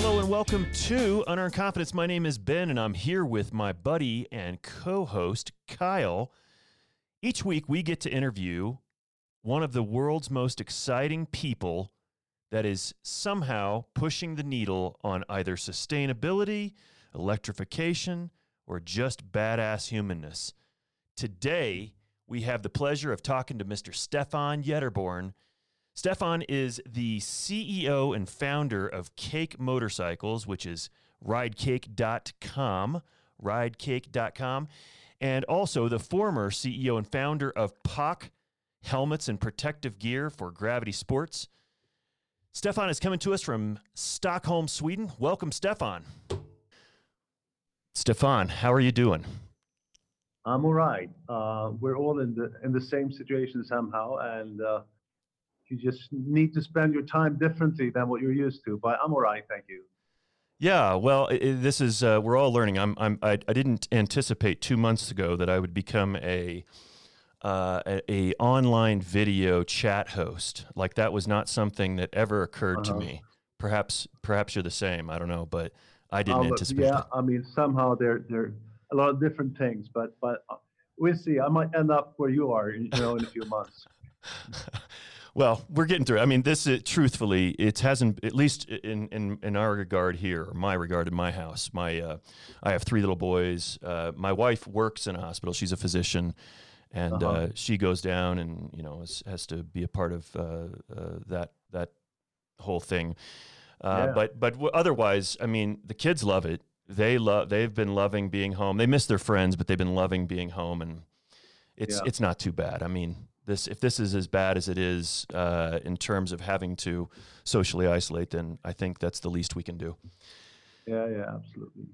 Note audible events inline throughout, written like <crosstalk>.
Hello and welcome to Unearned Confidence. My name is Ben and I'm here with my buddy and co host, Kyle. Each week we get to interview one of the world's most exciting people that is somehow pushing the needle on either sustainability, electrification, or just badass humanness. Today, we have the pleasure of talking to Mr. Stefan Ytterborn. Stefan is the CEO and founder of Cake Motorcycles, which is ridecake.com, ridecake.com, and also the former CEO and founder of POC Helmets and Protective Gear for Gravity Sports. Stefan is coming to us from Stockholm, Sweden. Welcome, Stefan. Stefan, how are you doing? I'm all right. Uh, we're all in the in the same situation somehow, and uh, you just need to spend your time differently than what you're used to. But I'm all right, thank you. Yeah, well, it, this is uh, we're all learning. I'm, I'm I, I didn't anticipate two months ago that I would become a, uh, a a online video chat host. Like that was not something that ever occurred to Uh-huh. me. Perhaps perhaps you're the same. I don't know, but I didn't Uh, anticipate yeah, that. I mean somehow there there are a lot of different things, but but uh, we'll see. I might end up where you are, you know, in a few months. <laughs> well, we're getting through. it. I mean, this is, truthfully, it hasn't at least in in in our regard here, or my regard in my house. My uh, I have three little boys. Uh, my wife works in a hospital. She's a physician, and Uh-huh. uh, she goes down and you know has, has to be a part of uh, uh, that that whole thing. Uh, Yeah. But but w- otherwise, I mean, the kids love it. They love. They've been loving being home. They miss their friends, but they've been loving being home, and it's Yeah. it's not too bad. I mean, this if this is as bad as it is uh, in terms of having to socially isolate, then I think that's the least we can do. Yeah, yeah, absolutely.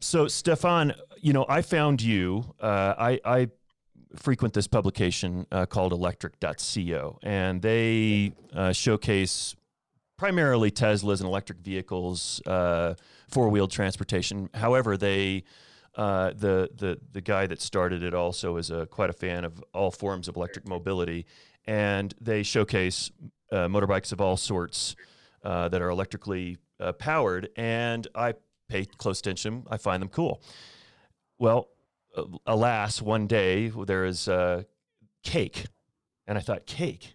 So, Stefan, you know, I found you. Uh, I, I frequent this publication uh, called electrek.co, and they uh, showcase primarily Teslas and electric vehicles, uh, four wheeled transportation. However, they uh, the the the guy that started it also is a quite a fan of all forms of electric mobility, and they showcase uh, motorbikes of all sorts uh, that are electrically uh, powered. And I pay close attention. I find them cool. Well, alas, one day there is uh, cake, and I thought cake.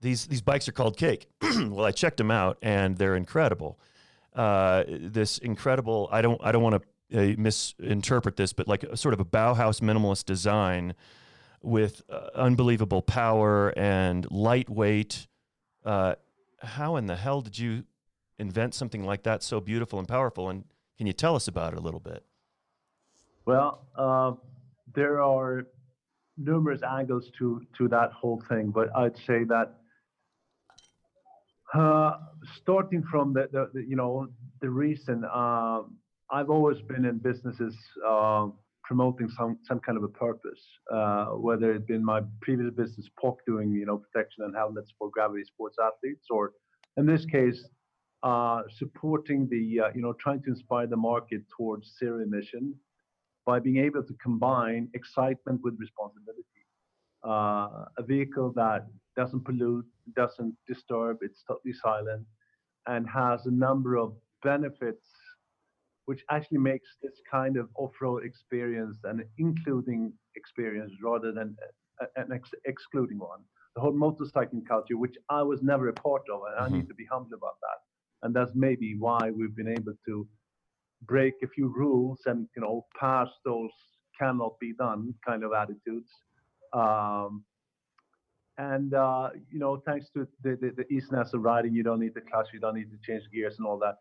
These these bikes are called cake. <clears throat> well, I checked them out, and they're incredible. Uh, this incredible. I don't I don't want to misinterpret this, but like a, sort of a Bauhaus minimalist design with uh, unbelievable power and lightweight. Uh, how in the hell did you invent something like that so beautiful and powerful? And can you tell us about it a little bit? Well, uh, there are numerous angles to to that whole thing, but I'd say that uh, starting from the, the, the you know the reason uh, I've always been in businesses uh, promoting some some kind of a purpose, uh, whether it been my previous business POC doing you know protection and helmets for gravity sports athletes, or in this case uh, supporting the uh, you know trying to inspire the market towards zero emission by being able to combine excitement with responsibility. Uh, a vehicle that doesn't pollute, doesn't disturb, it's totally silent, and has a number of benefits which actually makes this kind of off-road experience an including experience rather than an ex- excluding one. The whole motorcycling culture, which I was never a part of, and I Mhm. need to be humble about that. And that's maybe why we've been able to break a few rules and you know pass those cannot be done kind of attitudes um, and uh, you know thanks to the, the, the easiness of riding you don't need the clutch you don't need to change gears and all that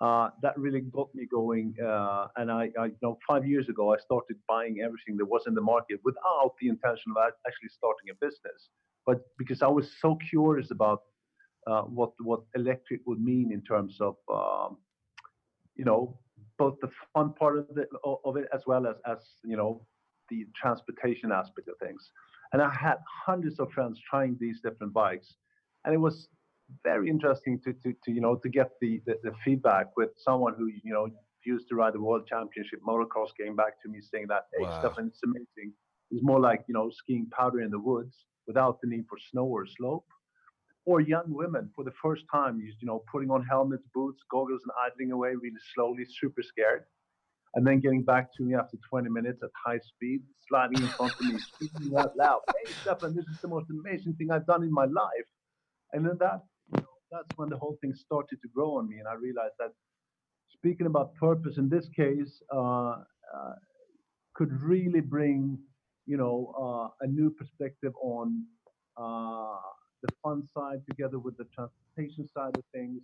uh, that really got me going uh, and I, I you know five years ago i started buying everything that was in the market without the intention of actually starting a business. But because i was so curious about uh, what what electric would mean in terms of um, you know both the fun part of, the, of it as well as as you know the transportation aspect of things. And i had hundreds of friends trying these different bikes and it was very interesting to to, to you know to get the, the the feedback with someone who you know used to ride the world championship motocross came back to me saying that hey Wow. Stefan, it's amazing. It's more like you know skiing powder in the woods without the need for snow or slope. Or young women for the first time, you know, putting on helmets, boots, goggles, and idling away really slowly, super scared, and then getting back to me after 20 minutes at high speed, sliding in front of me, speaking out loud, "Hey, Stefan, this is the most amazing thing I've done in my life," and then that, that's when the whole thing started to grow on me, and I realized that speaking about purpose in this case uh, uh, could really bring, you know, uh, a new perspective on uh, the fun side together with the transportation side of things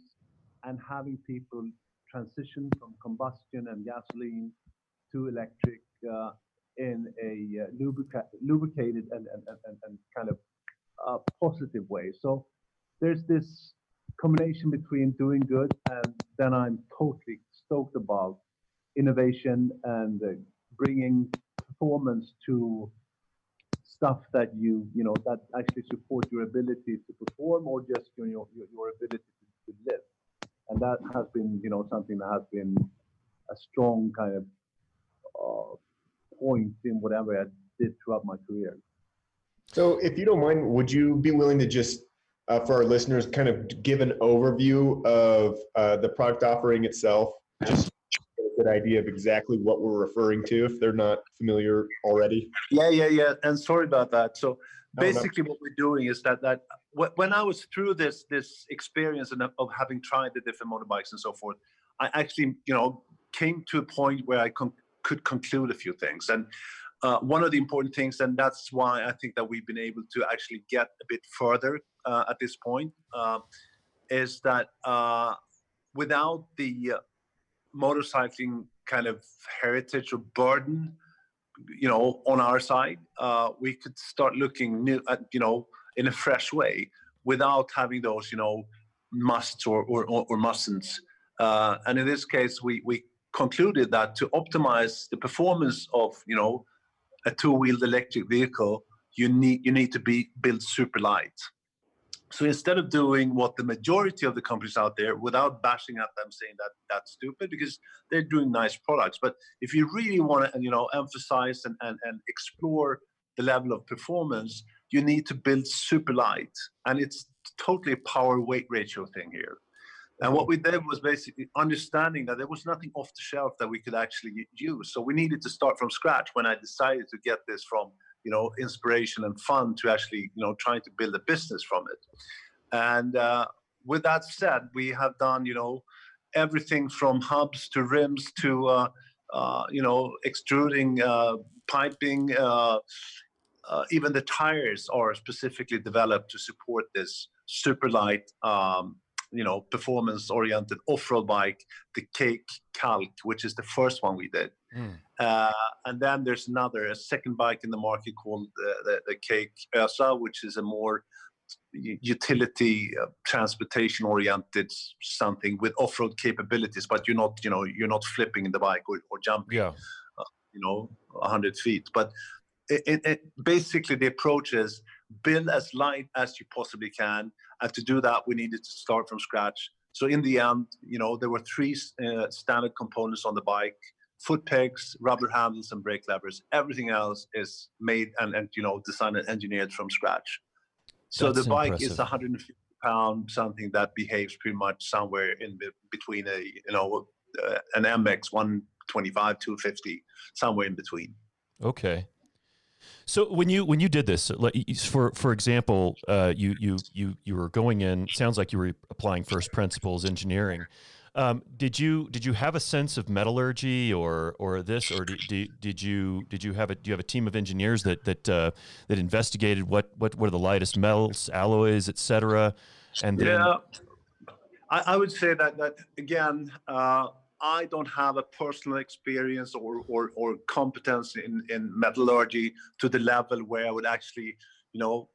and having people transition from combustion and gasoline to electric uh, in a uh, lubrica- lubricated and, and, and, and kind of positive way. So there's this combination between doing good and then I'm totally stoked about innovation and uh, bringing performance to stuff that you you know that actually support your ability to perform or just your your, your ability to, to live and that has been you know something that has been a strong kind of uh, point in whatever I did throughout my career. So, if you don't mind, would you be willing to just, uh, for our listeners, kind of give an overview of uh, the product offering itself, just a good idea of exactly what we're referring to if they're not familiar already? Yeah, yeah, yeah. And sorry about that. So basically, what we're doing is that that when I was through this this experience of, of having tried the different motorbikes and so forth, I actually you know came to a point where I con- could conclude a few things and. Uh, one of the important things, and that's why I think that we've been able to actually get a bit further uh, at this point, uh, is that uh, without the motorcycling kind of heritage or burden you know on our side uh, we could start looking new at you know in a fresh way without having those you know musts or or, or mustn'ts uh, and in this case we we concluded that to optimize the performance of you know a two-wheeled electric vehicle you need you need to be built super light so instead of doing what the majority of the companies out there, without bashing at them saying that that's stupid, because they're doing nice products. But if you really want to, you know, emphasize and, and, and explore the level of performance, you need to build super light. And it's totally power weight ratio thing here. And what we did was basically understanding that there was nothing off the shelf that we could actually use. So we needed to start from scratch when I decided to get this from you know inspiration and fun to actually you know trying to build a business from it. And uh, with that said we have done you know everything from hubs to rims to uh, uh, you know extruding uh, piping uh, uh, even the tires are specifically developed to support this super light um, you know performance oriented off-road bike the cake Kalk which is the first one we did mm. uh, and then there's another a second bike in the market called the, the, the cake ösa which is a more utility uh, transportation oriented something with off-road capabilities but you're not you know you're not flipping the bike or, or jumping yeah. uh, you know 100 feet but it, it, it, basically the approach is build as light as you possibly can and to do that we needed to start from scratch. So in the end you know there were three uh, standard components on the bike foot pegs rubber handles and brake levers. Everything else is made and, and you know designed and engineered from scratch. So That's the bike impressive. is 150 pound something that behaves pretty much somewhere in between a you know uh, an mx 125 250 somewhere in between. Okay so when you when you did this, for for example, uh, you you you you were going in. Sounds like you were applying first principles engineering. Um, did you did you have a sense of metallurgy or or this or did, did you did you have a do you have a team of engineers that that uh, that investigated what what are the lightest metals, alloys, etc. And then... yeah, I, I, would say that that again. Uh, I don't have a personal experience or, or, or competence in, in metallurgy to the level where I would actually, you know,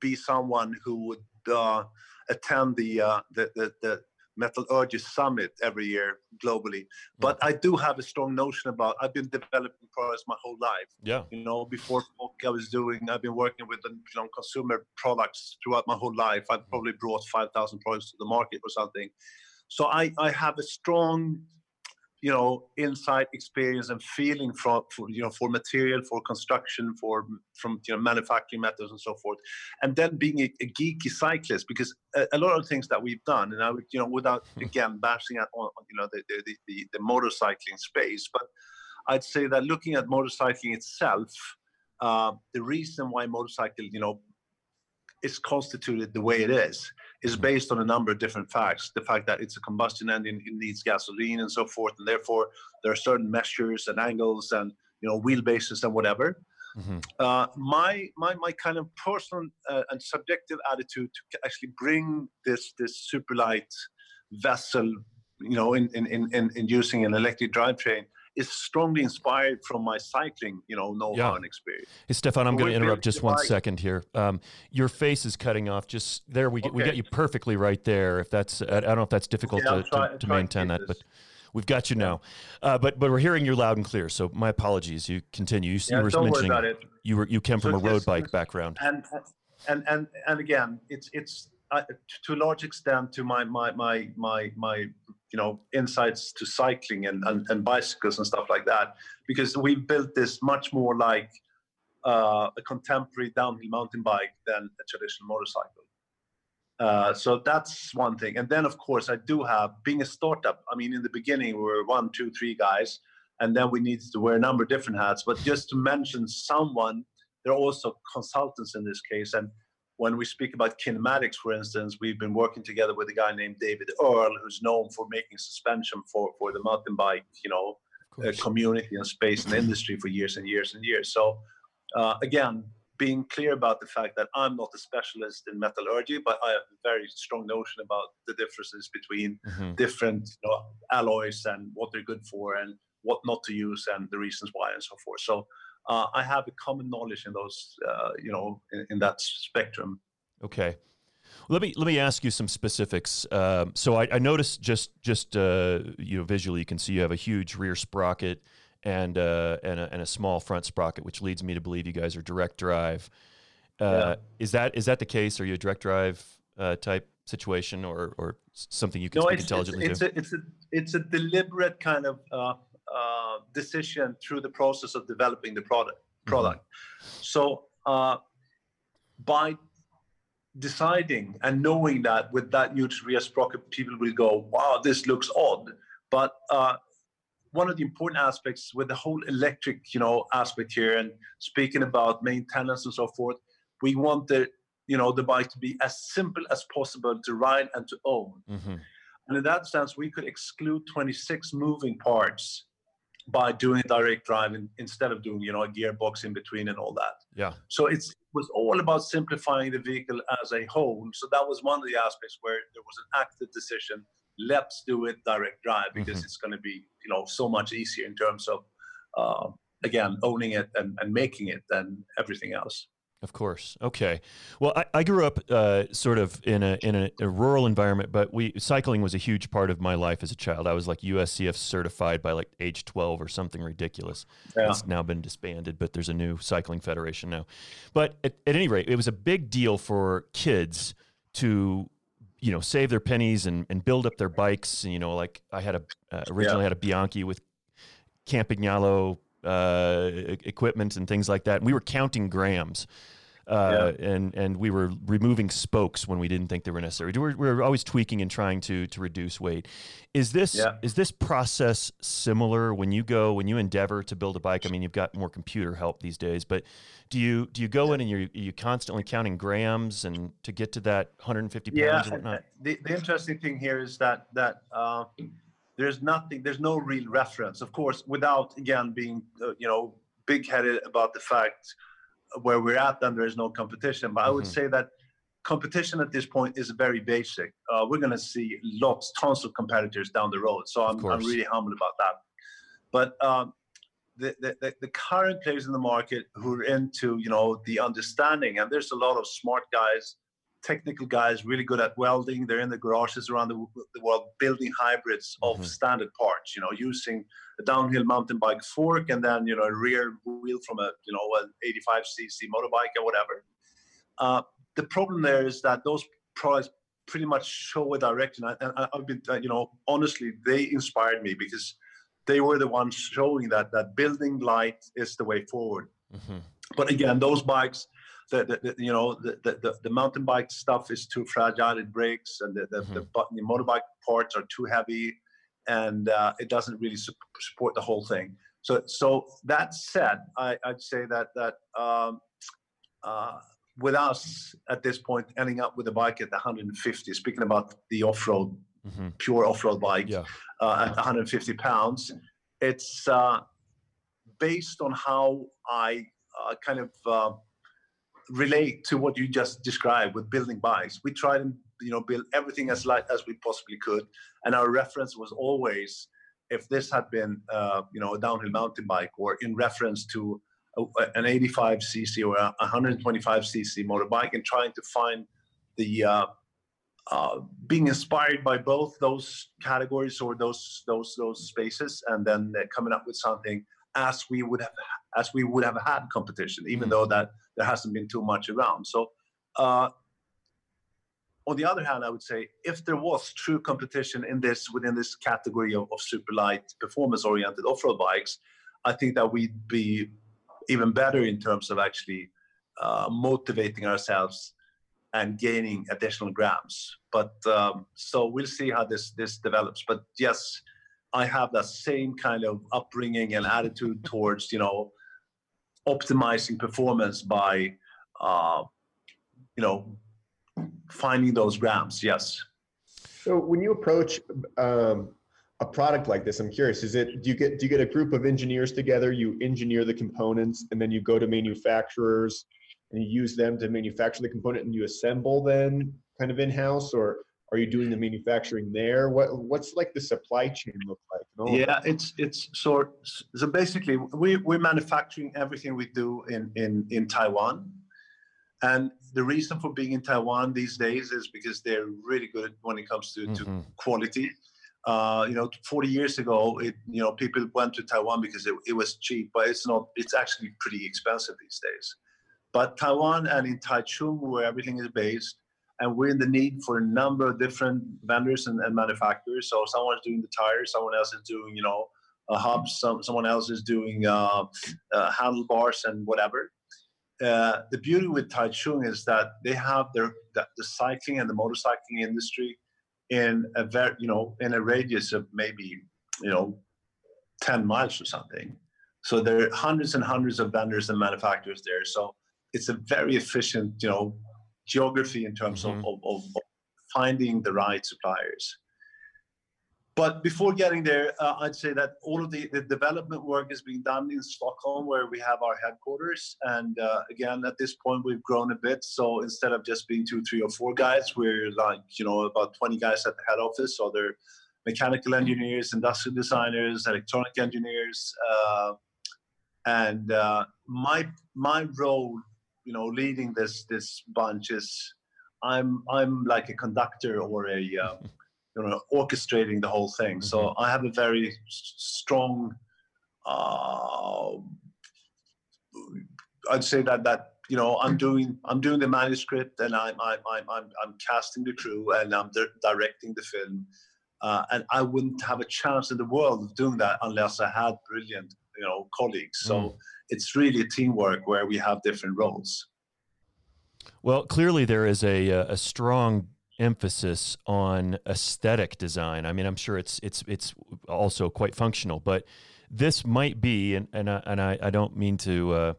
be someone who would uh, attend the, uh, the, the, the metallurgy summit every year globally. But I do have a strong notion about. I've been developing products my whole life. Yeah. You know, before I was doing. I've been working with you know consumer products throughout my whole life. I've probably brought five thousand products to the market or something. So I I have a strong you know insight experience and feeling for, for you know for material for construction for from you know manufacturing methods and so forth and then being a, a geeky cyclist because a, a, lot of things that we've done and i would you know without hmm. again bashing at on you know the the, the the motorcycling space but i'd say that looking at motorcycling itself uh, the reason why motorcycle you know is constituted the way it is is based on a number of different facts. The fact that it's a combustion engine, it needs gasoline and so forth, and therefore there are certain measures and angles and you know wheelbases and whatever. Mm-hmm. Uh, my my my kind of personal uh, and subjective attitude to actually bring this this super light vessel, you know, in in in, in using an electric drivetrain is strongly inspired from my cycling, you know, know-how yeah. and experience. Hey, Stefan, I'm going to interrupt just one second here. Um, your face is cutting off. Just there, we get, okay. we get you perfectly right there. If that's, I don't know if that's difficult okay, to, try, to, to maintain that, this. but we've got you now. Uh, but but we're hearing you loud and clear. So my apologies. You continue. You, yeah, you were mentioning worry about it. you were you came so from a road bike background. And and and and again, it's it's uh, to a large extent to my my my my my you know insights to cycling and, and, and bicycles and stuff like that because we built this much more like uh, a contemporary downhill mountain bike than a traditional motorcycle. Uh, so that's one thing. And then of course i do have being a startup i mean in the beginning we were one two three guys and then we needed to wear a number of different hats. But just to mention someone there are also consultants in this case and when we speak about kinematics, for instance, we've been working together with a guy named David Earl, who's known for making suspension for, for the mountain bike, you know, uh, community and space and industry for years and years and years. So, uh, again, being clear about the fact that I'm not a specialist in metallurgy, but I have a very strong notion about the differences between mm-hmm. different you know, alloys and what they're good for and what not to use and the reasons why and so forth. So uh, I have a common knowledge in those, uh, you know, in, in, that spectrum. Okay. Let me let me ask you some specifics. Um, so I, I, noticed just just uh, you know visually you can see you have a huge rear sprocket and uh, and a, and, a, small front sprocket, which leads me to believe you guys are direct drive. Uh, yeah. Is that is that the case? Are you a direct drive uh, type situation or or something you can no, speak it's, intelligently it's, it's to? A, it's a it's a deliberate kind of uh, decision through the process of developing the product. Mm-hmm. Product. Mm-hmm. So uh, by deciding and knowing that with that new rear sprocket, people will go, "Wow, this looks odd." But uh, one of the important aspects with the whole electric, you know, aspect here, and speaking about maintenance and so forth, we want the, you know, the bike to be as simple as possible to ride and to own. Mm-hmm. And in that sense, we could exclude 26 moving parts by doing direct driving instead of doing you know a gearbox in between and all that. Yeah. So it was all about simplifying the vehicle as a whole. So that was one of the aspects where there was an active decision let's do it direct drive because mm-hmm. it's going to be you know so much easier in terms of uh, again owning it and, and making it than everything else of course. Okay. Well, I, I grew up uh, sort of in a in a, a, rural environment, but we cycling was a huge part of my life as a child. I was like USCF certified by like age twelve or something ridiculous. Yeah. It's now been disbanded, but there's a new cycling federation now. But at, at any rate, it was a big deal for kids to you know save their pennies and, and build up their bikes. You know, like I had a uh, originally yeah. had a Bianchi with Campagnolo uh, equipment and things like that. And we were counting grams. Uh, yeah. and and we were removing spokes when we didn't think they were necessary. We were, we were always tweaking and trying to to reduce weight. Is this yeah. is this process similar when you go when you endeavor to build a bike? I mean, you've got more computer help these days, but do you do you go yeah. in and you're you constantly counting grams and to get to that 150 pounds yeah, and whatnot? The, the interesting thing here is that that uh, there's nothing there's no real reference. Of course without again being uh, you know big-headed about the fact where we're at then there is no competition. But i would mm-hmm. say that competition at this point is very basic. Uh, we're going to see lots tons of competitors down the road. So i'm, I'm really humble about that. But um, the, the, the current players in the market who are into you know the understanding and there's a lot of smart guys technical guys really good at welding. They're in the garages around the, the world building hybrids of mm-hmm. standard parts. You know, using a downhill mountain bike fork and then you know a rear wheel from a you know an 85 cc motorbike or whatever. Uh, the problem there is that those products pretty much show a direction. And I, have been, uh, you know, honestly, they inspired me because they were the ones showing that that building light is the way forward. Mm-hmm. But again, those bikes, the, the, the you know the, the, the mountain bike stuff is too fragile. It breaks, and the the, mm-hmm. the, motorbike parts are too heavy, and uh, it doesn't really su- support the whole thing. So so that said, I, would say that that um, uh, with us at this point ending up with a bike at 150. Speaking about the off-road, mm-hmm. pure off-road bike yeah. uh, at 150 pounds, it's uh, based on how I uh, kind of uh, relate to what you just described with building bikes. We tried and you know build everything as light as we possibly could, and our reference was always if this had been uh, you know a downhill mountain bike or in reference to a, an 85 cc or a 125 cc motorbike, and trying to find the uh, uh, being inspired by both those categories or those those those spaces, and then coming up with something as we would have as we would have had competition, even mm. though that there hasn't been too much around. So, uh, on the other hand, I would say if there was true competition in this within this category of, of super light performance-oriented off-road bikes, I think that we'd be even better in terms of actually uh, motivating ourselves and gaining additional grams. But um, so we'll see how this this develops. But yes, I have that same kind of upbringing and attitude towards you know optimizing performance by uh, you know finding those grams. Yes. So when you approach um, a product like this, I'm curious: is it do you get do you get a group of engineers together? You engineer the components, and then you go to manufacturers and you use them to manufacture the component, and you assemble then kind of in house, or are you doing the manufacturing there? What what's like the supply chain look like? Yeah, it's it's so so basically we we're manufacturing everything we do in in in Taiwan, and the reason for being in Taiwan these days is because they're really good when it comes to, mm-hmm. to quality. Uh, you know, 40 years ago, it you know people went to Taiwan because it, it was cheap, but it's not. It's actually pretty expensive these days. But Taiwan and in Taichung, where everything is based, and we're in the need for a number of different vendors and, and manufacturers. So someone's doing the tires, someone else is doing, you know, a hub, some, someone else is doing uh, uh, handlebars and whatever. Uh, the beauty with Taichung is that they have their the, the, cycling and the motorcycling industry in a very, you know, in a radius of maybe, you know, 10 miles or something. So there are hundreds and hundreds of vendors and manufacturers there. So it's a very efficient, you know, geography in terms mm-hmm. of, of, of, finding the right suppliers. But before getting there, uh, I'd say that all of the, the, development work is being done in Stockholm, where we have our headquarters. And uh, again, at this point, we've grown a bit. So instead of just being two, three, or four guys, we're like, you know, about 20 guys at the head office. So they're mechanical engineers, industrial designers, electronic engineers. Uh, and uh, my, my role you know leading this this bunch is i'm i'm like a conductor or a uh, <laughs> you know orchestrating the whole thing. Mm-hmm. so i have a very strong uh, i'd say that that you know i'm doing i'm doing the manuscript and i'm i'm i'm i'm, I'm casting the crew and i'm di- directing the film. Uh, and i wouldn't have a chance in the world of doing that unless i had brilliant you know colleagues so mm it's really a teamwork where we have different roles. Well, clearly there is a a strong emphasis on aesthetic design. I mean, I'm sure it's it's it's also quite functional, but this might be, and and I, and I, I don't mean to. Uh,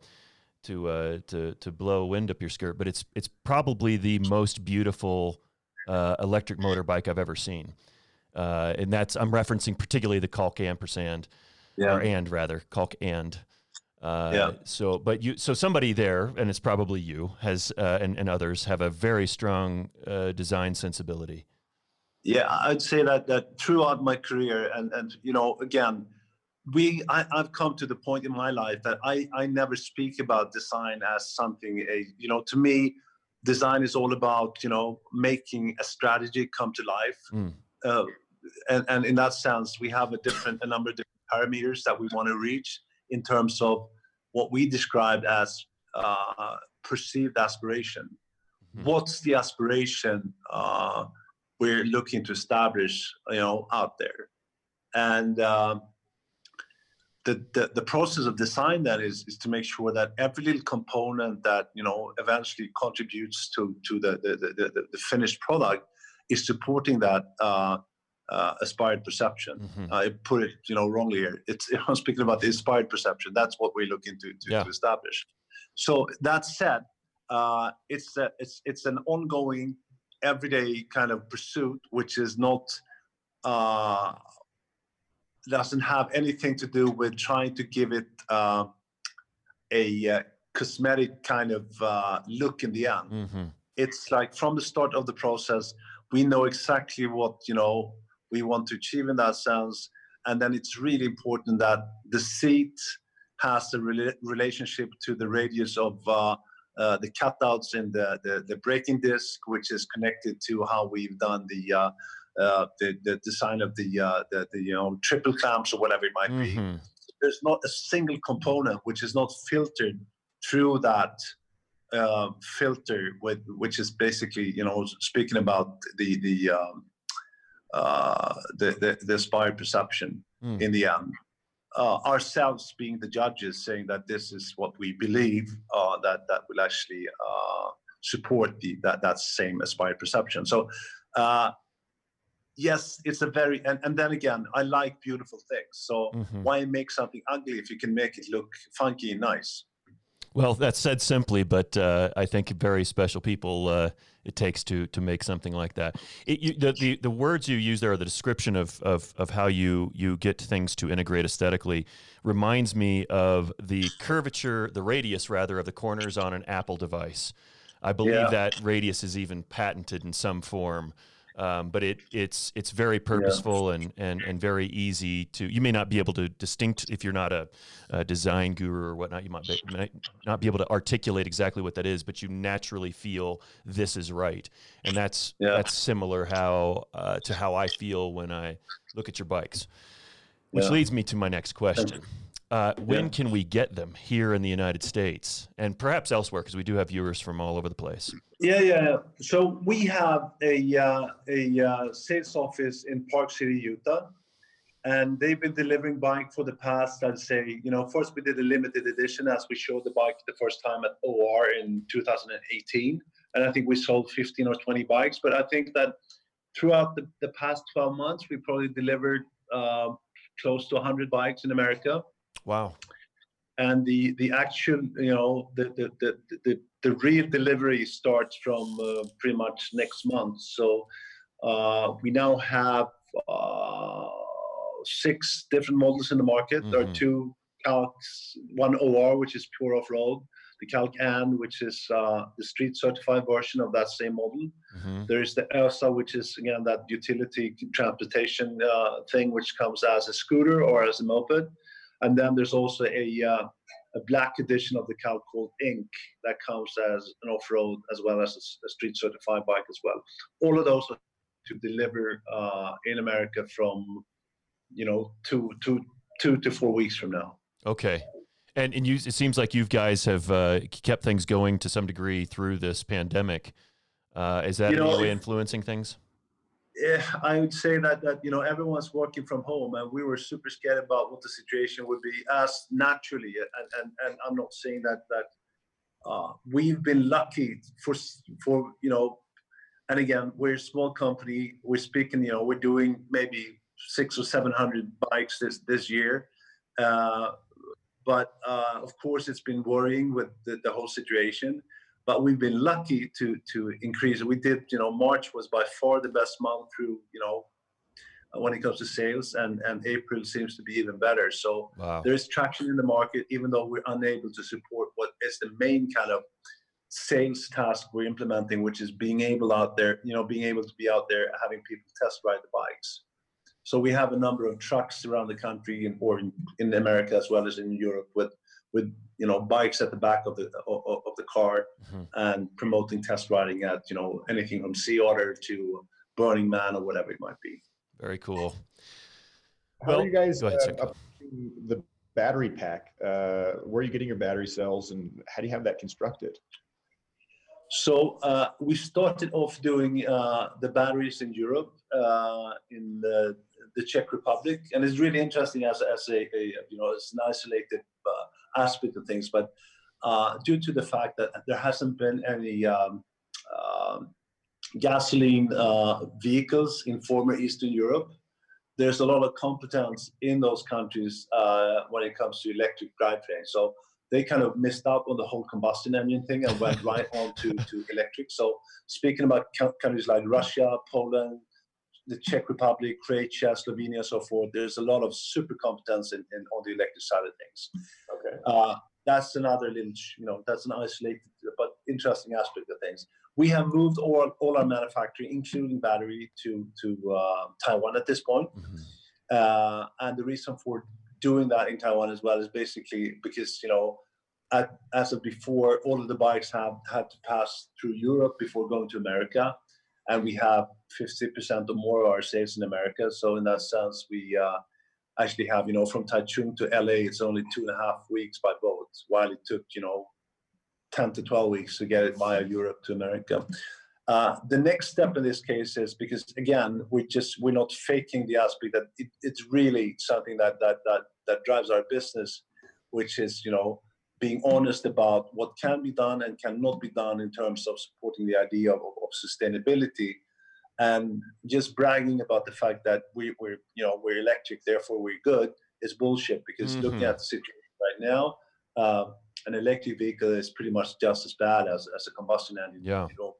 to uh, to to blow wind up your skirt, but it's it's probably the most beautiful uh, electric motorbike I've ever seen, uh, and that's I'm referencing particularly the Kalk ampersand, yeah. or and rather Kalk and, uh, yeah. So, but you, so somebody there, and it's probably you, has uh, and, and others have a very strong uh, design sensibility. Yeah, I'd say that that throughout my career, and and you know, again, we I, have come to the point in my life that I I never speak about design as something a you know to me, design is all about you know making a strategy come to life. Mm. Uh, and, and in that sense, we have a different a number of different parameters that we want to reach in terms of what we described as uh, perceived aspiration. Mm-hmm. What's the aspiration uh, we're looking to establish, you know, out there? And uh, the, the, the process of design that is is to make sure that every little component that you know eventually contributes to to the the, the, the, the finished product is supporting that uh, uh, aspired perception. Mhm. I put it you know wrongly here. It's <laughs> I'm speaking about the inspired perception. That's what we're looking to to, Yeah. to establish. So that said, uh, it's a, it's it's an ongoing, everyday kind of pursuit, which is not uh, doesn't have anything to do with trying to give it uh, a uh, cosmetic kind of uh, look in the end. Mhm. It's like from the start of the process, we know exactly what you know we want to achieve in that sense, and then it's really important that the seat has a rela- relationship to the radius of uh, uh, the cutouts in the, the the braking disc, which is connected to how we've done the uh, uh, the, the design of the, uh, the the you know triple clamps or whatever it might be. Mhm. There's not a single component which is not filtered through that uh, filter, with which is basically you know speaking about the the um, uh, the, the the aspired perception Mm. in the end. Uh, ourselves being the judges, saying that this is what we believe uh, that that will actually uh, support the that that same aspired perception. So. Uh, yes, it's a very and, and then again, I like beautiful things. So Mhm. why make something ugly if you can make it look funky and nice? Well, that's said simply, but uh, I think very special people uh, it takes to to make something like that. It, you, the, the the words you use there, the description of, of of how you you get things to integrate aesthetically, reminds me of the curvature, the radius rather, of the corners on an Apple device. I believe Yeah. that radius is even patented in some form. Um, but it it's it's very purposeful and, and and very easy to. You may not be able to distinct if you're not a, a design guru or whatnot. You might, be, might not be able to articulate exactly what that is, but you naturally feel this is right, and that's Yeah. that's similar how uh, to how I feel when I look at your bikes. Which Yeah. leads me to my next question. Uh, when Yeah. can we get them here in the United States and perhaps elsewhere? Because we do have viewers from all over the place. Yeah, yeah. So we have a uh, a uh, sales office in Park City, Utah, and they've been delivering bike for the past. I'd say, you know, first we did a limited edition as we showed the bike the first time at OR in 2018, and I think we sold 15 or 20 bikes. But I think that throughout the, the past 12 months, we probably delivered uh, close to 100 bikes in America Wow. and the the actual you know the the the the, the real delivery starts from uh, pretty much next month so uh, we now have uh, six different models in the market there are Mhm. two Kalks one or which is pure off-road the Kalk n which is uh, the street certified version of that same model hmm there is the Ösa, which is again that utility transportation uh, thing, which comes as a scooter or as a moped. And then there's also a uh, a black edition of the Kalk called Ink that comes as an off-road as well as a street certified bike as well. All of those are to deliver uh, in America from you know two two two to four weeks from now. Okay. And and you, it seems like you guys have uh, kept things going to some degree through this pandemic. Uh, is that You in any know, way influencing things? Yeah, I would say that that you know everyone's working from home, and we were super scared about what the situation would be as naturally. And and, and I'm not saying that that uh, we've been lucky for for you know, and again we're a small company. We're speaking, you know, we're doing maybe six or seven hundred bikes this this year. Uh, but uh, of course, it's been worrying with the, the whole situation but we've been lucky to to increase. We did, you know, March was by far the best month through, you know, when it comes to sales, and and April seems to be even better. So Wow. there is traction in the market, even though we're unable to support what is the main kind of sales task we're implementing, which is being able out there, you know, being able to be out there having people test ride the bikes. So we have a number of trucks around the country in, or in, in America as well as in Europe with with you know bikes at the back of the of, of the car Mhm. and promoting test riding at you know anything from Sea Otter to Burning Man or whatever it might be. Very cool. How Well, are you guys ahead, uh, Sam. the battery pack? Uh, where are you getting your battery cells, and how do you have that constructed? So uh, we started off doing uh, the batteries in Europe uh, in the the Czech Republic, and it's really interesting as as a, a you know it's an isolated uh, aspect of things, but uh, due to the fact that there hasn't been any um, um gasoline uh, vehicles in former Eastern Europe, there's a lot of competence in those countries uh, when it comes to electric drivetrain. So they kind of missed out on the whole combustion engine thing and went right on to, <laughs> to electric. So speaking about countries like Russia, Poland, the Czech Republic, Croatia, Slovenia, so forth, there's a lot of super competence in, in on the electric side of things. Okay. Uh, that's another little, you know, that's an isolated but interesting aspect of things. We have moved all, all our manufacturing, including battery, to to uh, Taiwan at this point. Mm-hmm. Uh, and the reason for doing that in Taiwan as well is basically because you know, at, as of before, all of the bikes have had to pass through Europe before going to America, and we have 50% or more of our sales in America. So in that sense, we uh, actually have you know from Taichung to LA, it's only two and a half weeks by boat, while it took you know 10 to 12 weeks to get it via Europe to America. Uh, the next step in this case is because again we just we're not faking the aspect that it, it's really something that that that that drives our business, which is you know being honest about what can be done and cannot be done in terms of supporting the idea of, of sustainability and just bragging about the fact that we, we're you know we're electric therefore we're good is bullshit because mm-hmm. looking at the situation right now um, an electric vehicle is pretty much just as bad as, as a combustion engine. Yeah. You know,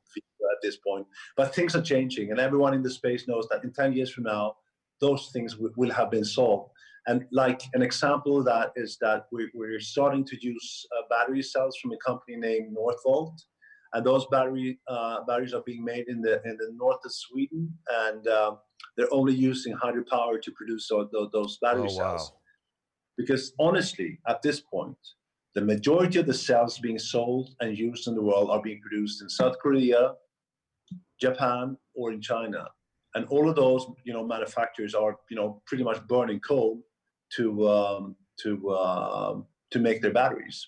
at this point, but things are changing, and everyone in the space knows that in 10 years from now, those things w- will have been solved. And like an example of that is that we, we're starting to use uh, battery cells from a company named Northvolt, and those battery uh, batteries are being made in the in the north of Sweden, and um, they're only using hydropower to produce those, those battery oh, cells. Wow. Because honestly, at this point, the majority of the cells being sold and used in the world are being produced in South Korea, Japan, or in China. And all of those, you know, manufacturers are, you know, pretty much burning coal to um, to uh, to make their batteries.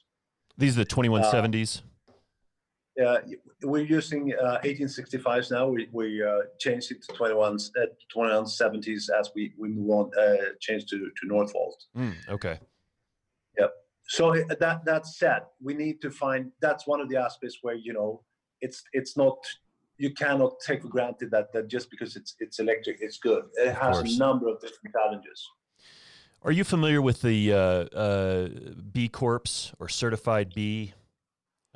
These are the 2170s. Uh, uh, we're using uh, 1865s now. We, we uh, changed it to 21s, uh, 2170s as we, we move on, uh, change to, to Northvolt. Mm, okay. Yep so eh, that that said we need to find that's one of the aspects where you know it's it's not you cannot take for granted that that just because it's it's electric it's good it has a number of different challenges are you familiar with the uh, uh, b corps or certified b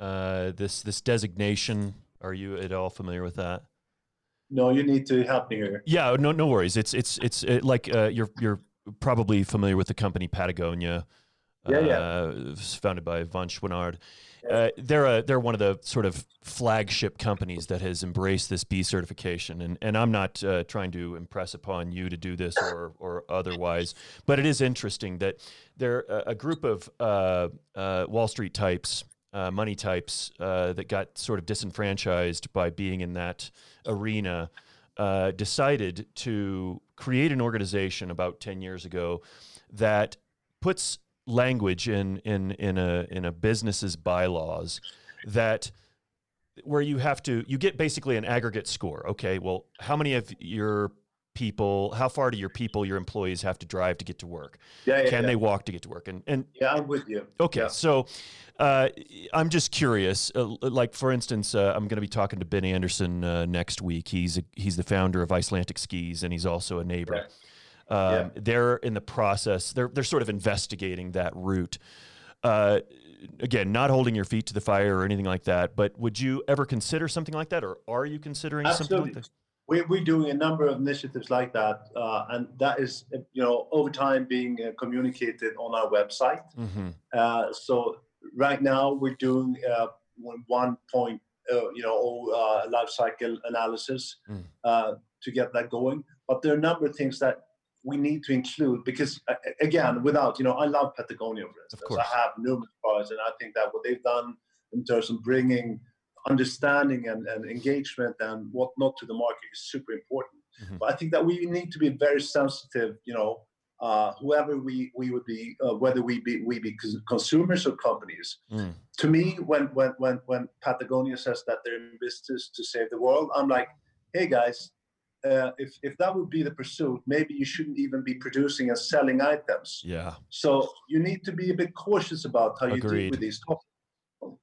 uh, this this designation are you at all familiar with that no you need to help me here yeah no no worries it's it's it's it, like uh, you're you're probably familiar with the company patagonia yeah, yeah. Uh, founded by Yvon Chouinard. Uh, they're a, they're one of the sort of flagship companies that has embraced this B certification, and and I'm not uh, trying to impress upon you to do this or or otherwise, but it is interesting that they're a, a group of uh, uh, Wall Street types, uh, money types that got sort of disenfranchised by being in that arena. decided to create an organization about 10 years ago that puts language in in in a in a business's bylaws that where you have to you get basically an aggregate score. Okay, well, how many of your people, how far do your people, your employees have to drive to get to work? Yeah, yeah Can yeah. they walk to get to work? And and yeah, I'm with you. Okay, yeah. so uh, I'm just curious. Uh, like for instance, uh, I'm going to be talking to Ben Anderson uh, next week. He's a, he's the founder of Icelantic Skis, and he's also a neighbor. Um. They're in the process. They're they're sort of investigating that route. Uh, again, not holding your feet to the fire or anything like that. But would you ever consider something like that, or are you considering Absolutely. something like that? We, we're doing a number of initiatives like that, uh, and that is, you know, over time being uh, communicated on our website. Mm-hmm. Uh, so right now we're doing uh, one point, uh, you know, uh, life cycle analysis mm. to get that going. But there are a number of things that we need to include because uh, again without you know i love patagonia for instance i have numerous products and i think that what they've done in terms of bringing understanding and, and engagement and whatnot to the market is super important mm-hmm. but i think that we need to be very sensitive you know uh, whoever we, we would be, uh, whether we be we be consumers or companies. Mm. To me, when when when when Patagonia says that they're in business to save the world, I'm like, hey guys, uh, if if that would be the pursuit, maybe you shouldn't even be producing and selling items. Yeah. So you need to be a bit cautious about how you Agreed. deal with these topics.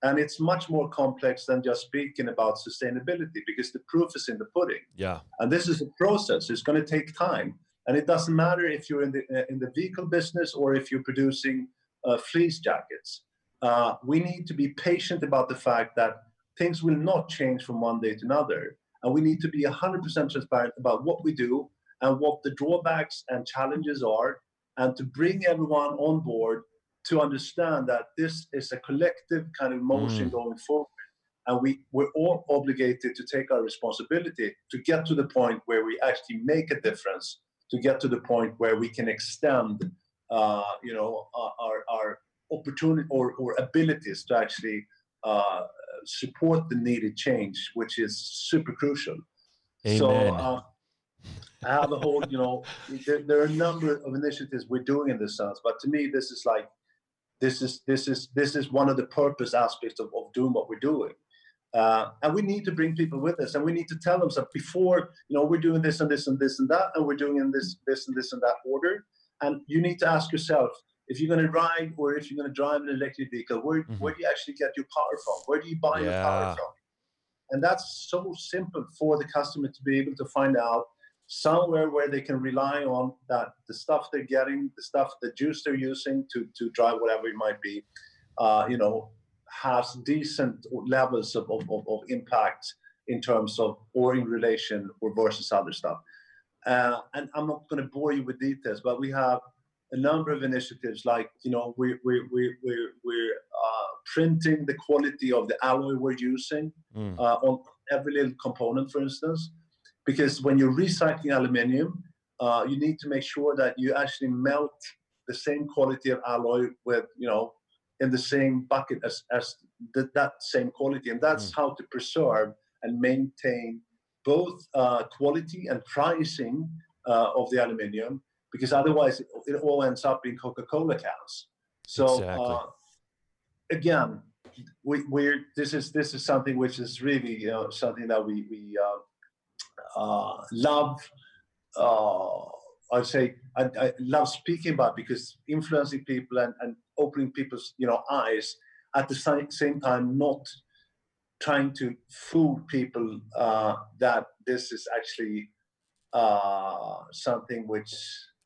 And it's much more complex than just speaking about sustainability because the proof is in the pudding. Yeah. And this is a process. It's going to take time. And it doesn't matter if you're in the uh, in the vehicle business or if you're producing uh, fleece jackets. Uh, we need to be patient about the fact that things will not change from one day to another. And we need to be 100% transparent about what we do and what the drawbacks and challenges are, and to bring everyone on board to understand that this is a collective kind of motion Mm. going forward. And we, we're all obligated to take our responsibility to get to the point where we actually make a difference, to get to the point where we can extend, uh, you know, our, our, opportunity or, or abilities to actually uh, support the needed change, which is super crucial. So uh, I have a whole, you know, there, there are a number of initiatives we're doing in this sense, but to me, this is like, this is this is this is one of the purpose aspects of, of doing what we're doing. Uh, and we need to bring people with us, and we need to tell them that before, you know, we're doing this and this and this and that, and we're doing in this this and this and that order. And you need to ask yourself if you're going to ride or if you're going to drive an electric vehicle, where Mhm. where do you actually get your power from? Where do you buy your power from? And that's so simple for the customer to be able to find out somewhere where they can rely on that the stuff they're getting, the stuff, the juice they're using to to drive whatever it might be, uh, you know, has decent levels of, of, of, impact in terms of or in relation or versus other stuff. Uh, and I'm not going to bore you with details, but we have a number of initiatives like you know we we we we're, we're uh, printing the quality of the alloy we're using Mm. uh, on every little component, for instance, because when you're recycling aluminium, uh, you need to make sure that you actually melt the same quality of alloy with you know in the same bucket as as the, that same quality, and that's how to preserve and maintain both uh, quality and pricing uh, of the aluminium, because otherwise it, it all ends up in Coca-Cola cans. So Exactly. uh, again, we, we're this is this is something which is really you know, something that we we uh, love. Uh, I'd say I, I love speaking about because influencing people and, and opening people's you know eyes at the same, same time not trying to fool people uh, that this is actually uh, something which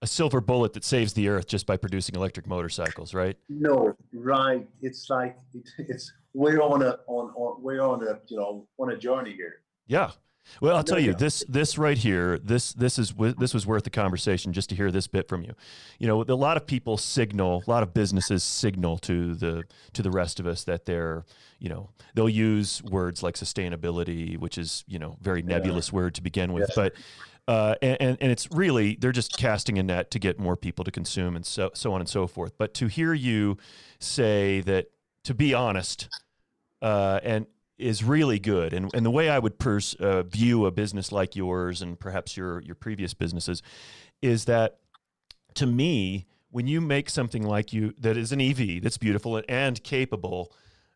A silver bullet that saves the earth just by producing electric motorcycles, right? no right it's like it, it's we're on a on, on we're on a you know on a journey here Yeah. Well, I'll tell you this this right here this this is this was worth the conversation just to hear this bit from you. You know, a lot of people signal, a lot of businesses signal to the to the rest of us that they're, you know, they'll use words like sustainability, which is you know very nebulous word to begin with, but. Uh, and, and and it's really they're just casting a net to get more people to consume and so so on and so forth. But to hear you say that, to be honest, uh, and is really good. And, and the way I would pers- uh, view a business like yours and perhaps your your previous businesses is that to me, when you make something like you that is an EV that's beautiful and capable,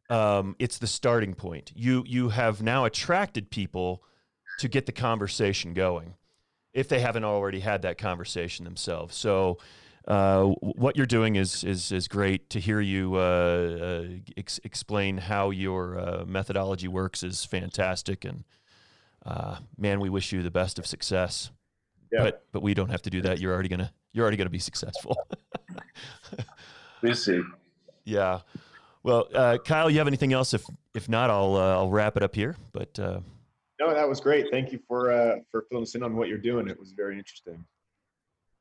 um, it's the starting point. You you have now attracted people to get the conversation going if they haven't already had that conversation themselves. So uh, what you're doing is is is great. To hear you uh, uh, ex- explain how your uh, methodology works is fantastic, and uh, man, we wish you the best of success. Yeah. But but we don't have to do that. You're already gonna you're already gonna be successful. <laughs> we'll see yeah. Well, uh, Kyle, you have anything else? If if not, I'll uh, I'll wrap it up here. But uh, No, that was great. Thank you for uh, for filling us in on what you're doing. It was very interesting.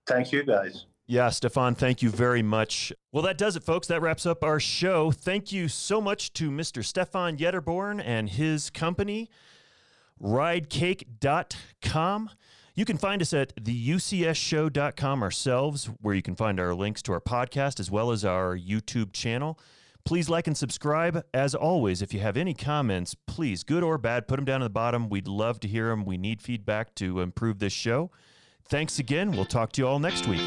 thank you guys Yeah, Stefan, thank you very much. Well, that does it, folks. That wraps up our show. Thank you so much to Mr. Stefan Ytterborn and his company, ridecake.com. You can find us at theucshow.com ourselves, where you can find our links to our podcast as well as our YouTube channel. Please like and subscribe. As always, if you have any comments, please, good or bad, put them down at the bottom. We'd love to hear them. We need feedback to improve this show. Thanks again. We'll talk to you all next week.